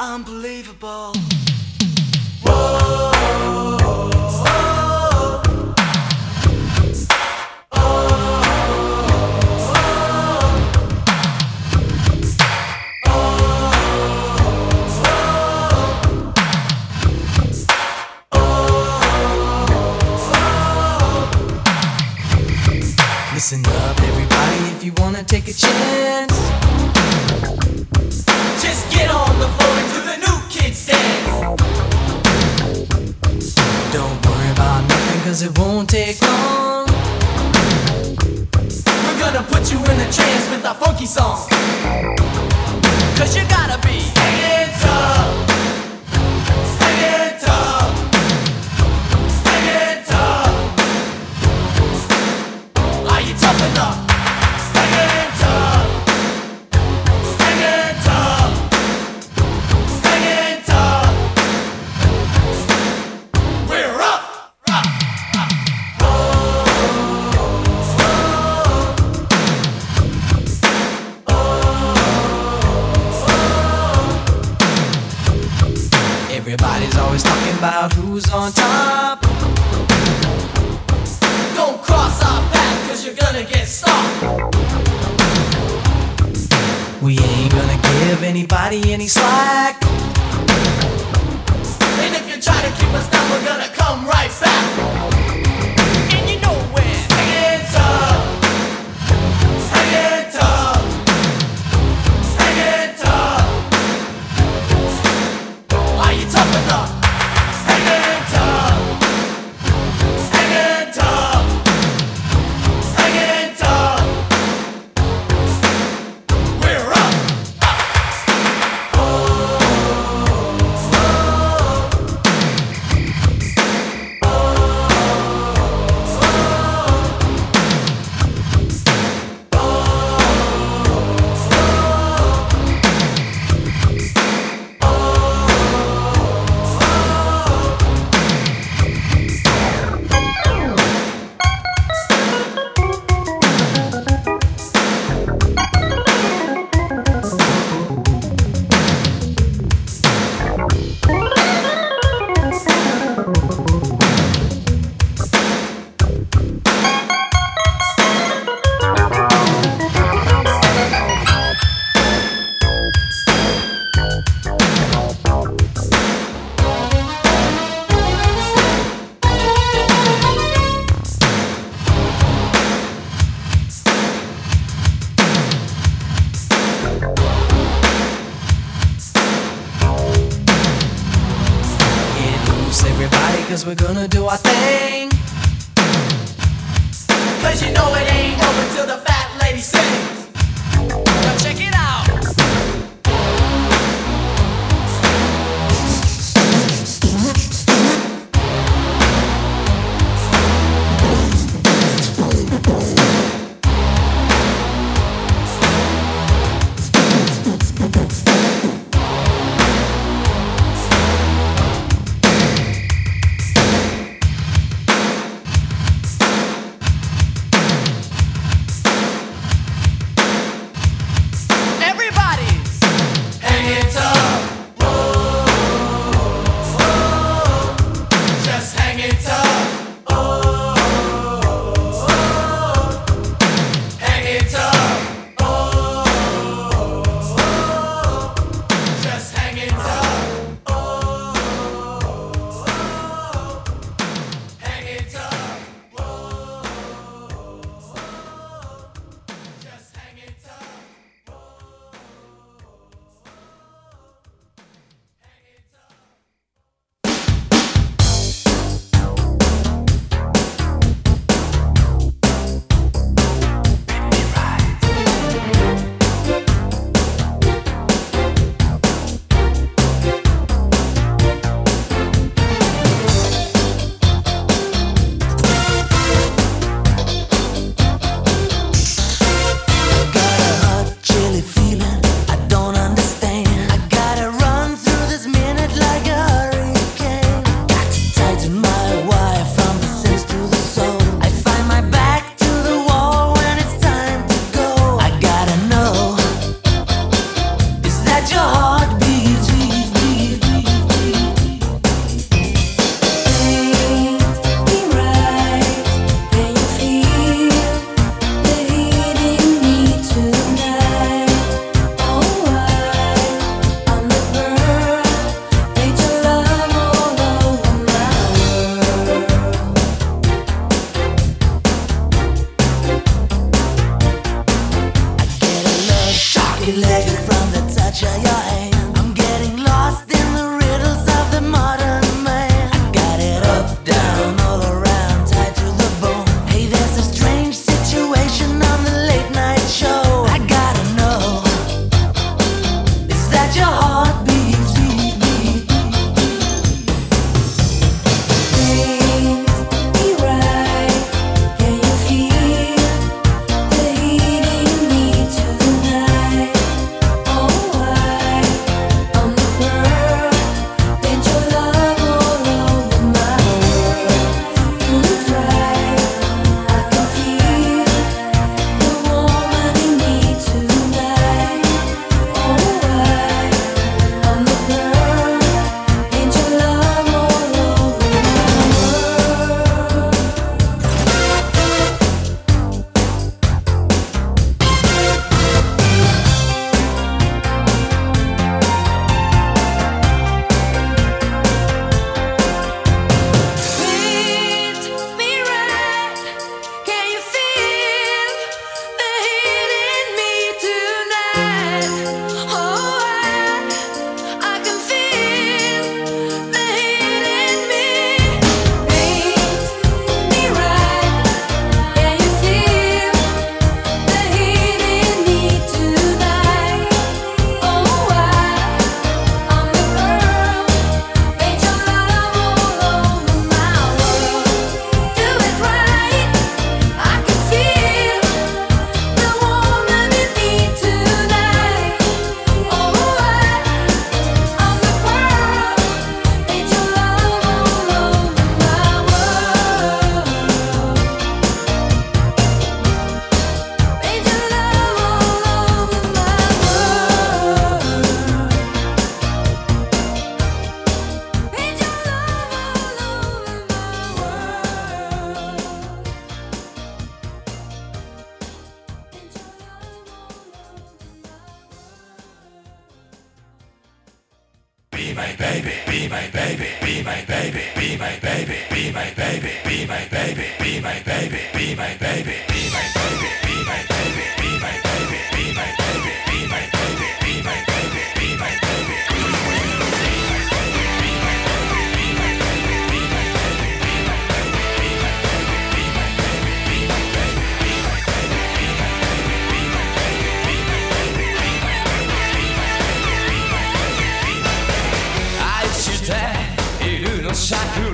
unbelievable.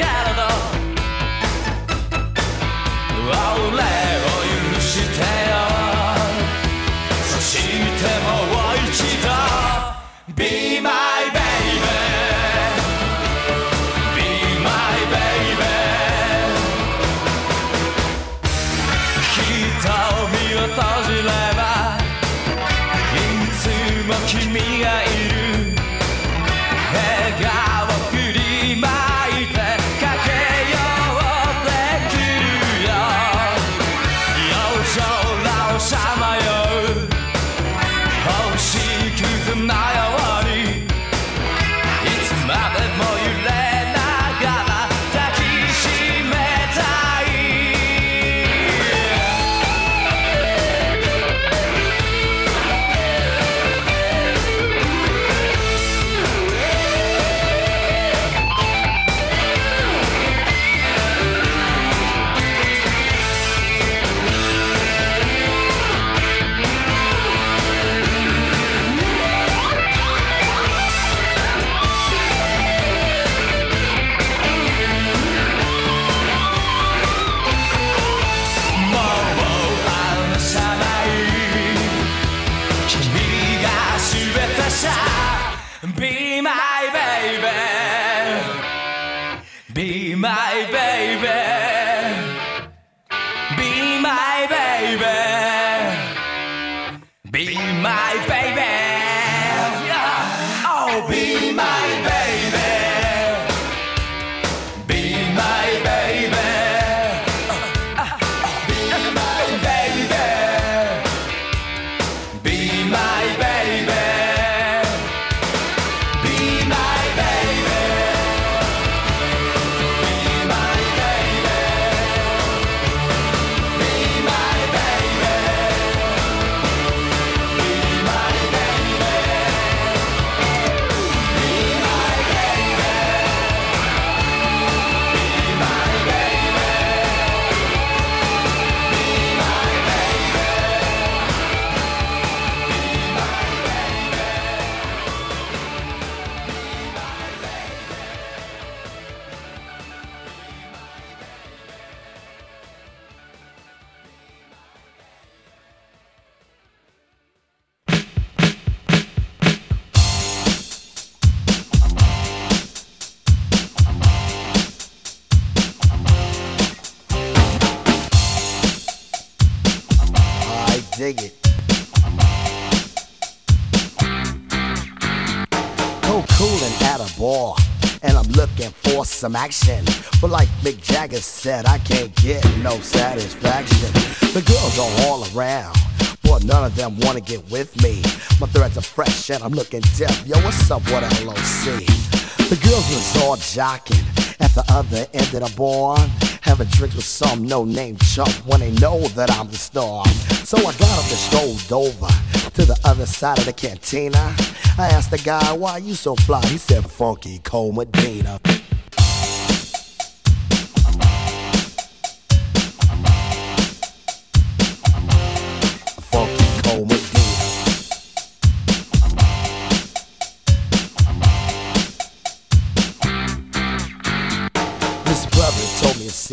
out of the some action. But like Mick Jagger said, I can't get no satisfaction. The girls are all around. But none of them wanna get with me. My threads are fresh and I'm looking deaf. Yo, what's up, what LOC? The girls was all jocking at the other end of the bar. Having drinks with some no-name chump when they know that I'm the star. So I got up and strolled over to the other side of the cantina. I asked the guy, why you so fly? He said, Funky Cold Medina.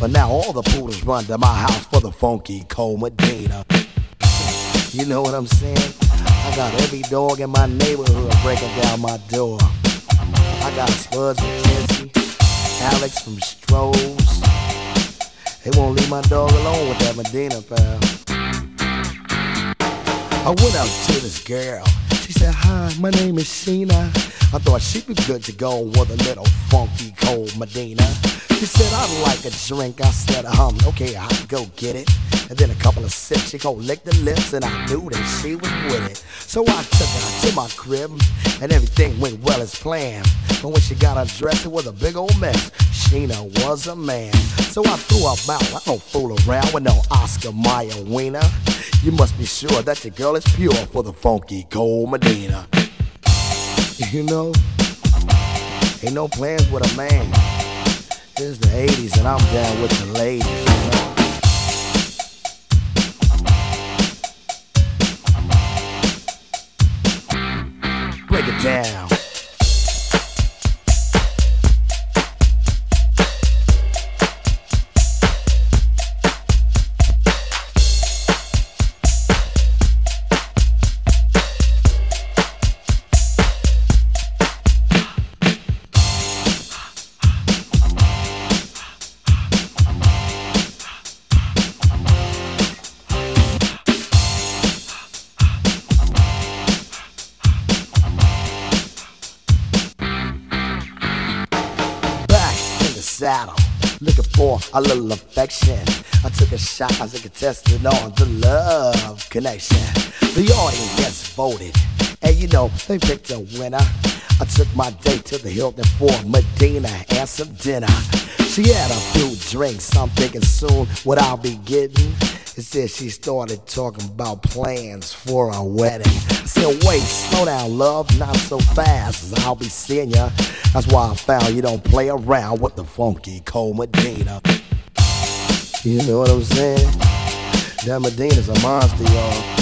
But now all the poodles run to my house for the funky Cold Medina. You know what I'm saying? I got every dog in my neighborhood breaking down my door. I got Spuds MacKenzie, Alex from Strohs. They won't leave my dog alone with that Medina pal. I went out to this girl. She said, Hi, my name is Sheena. I thought she'd be good to go with a little funky cold Medina. She said, I'd like a drink. I said, um, okay, I'll go get it. And then a couple of sips, she go lick the lips, and I knew that she was with it. So I took her to my crib, and everything went well as planned. But when she got undressed, it was a big old mess. Sheena was a man. So I threw her out. I don't fool around with no Oscar Mayer wiener. You must be sure that your girl is pure for the funky cold Medina. You know, ain't no plans with a man. It's the 80s and I'm down with the ladies? Break it down. For a little affection. I took a shot as a contestant on the love connection. The audience voted, and you know, they picked a winner. I took my date to the Hilton for Medina and some dinner. She had a few drinks, I'm thinking soon what I'll be getting. Instead, she started talking about plans for a wedding. I said, wait, slow down, love, not so fast, as I'll be seeing ya. That's why I found you don't play around with the funky cold Medina. You know what I'm saying? That Medina's a monster, y'all.